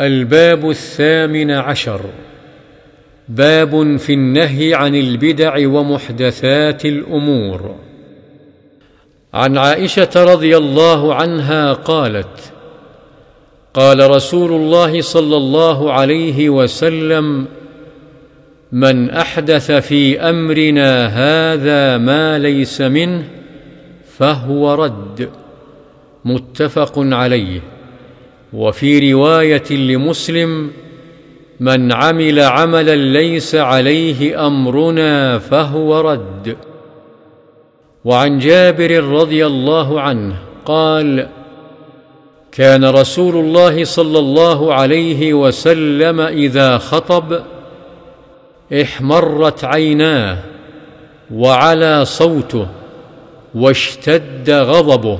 الباب الثامن عشر. باب في النهي عن البدع ومحدثات الأمور. عن عائشة رضي الله عنها قالت قال رسول الله صلى الله عليه وسلم من أحدث في أمرنا هذا ما ليس منه فهو رد. متفق عليه. وفي رواية لمسلم من عمل عملا ليس عليه أمرنا فهو رد. وعن جابر رضي الله عنه قال كان رسول الله صلى الله عليه وسلم إذا خطب احمرت عيناه وعلى صوته واشتد غضبه.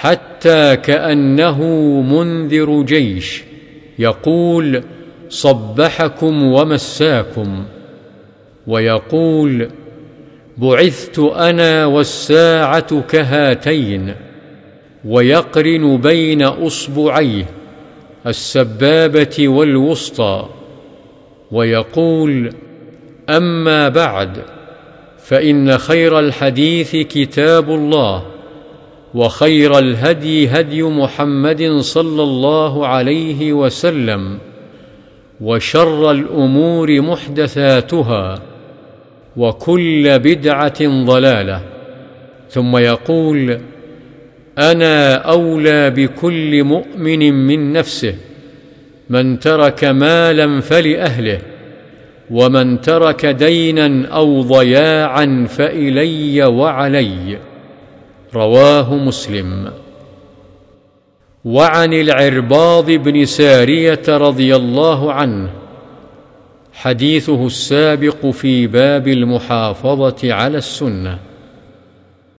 حتى كأنه منذر جيش يقول صبحكم ومساكم ويقول بعثت أنا والساعة كهاتين ويقرن بين أصبعيه السبابة والوسطى ويقول أما بعد فإن خير الحديث كتاب الله وخير الهدي هدي محمد صلى الله عليه وسلم وشر الأمور محدثاتها وكل بدعة ضلالة. ثم يقول أنا أولى بكل مؤمن من نفسه من ترك مالا فلأهله ومن ترك دينا أو ضياعا فإلي وعلي. رواه مسلم. وعن العرباض بن سارية رضي الله عنه حديثه السابق في باب المحافظة على السنة.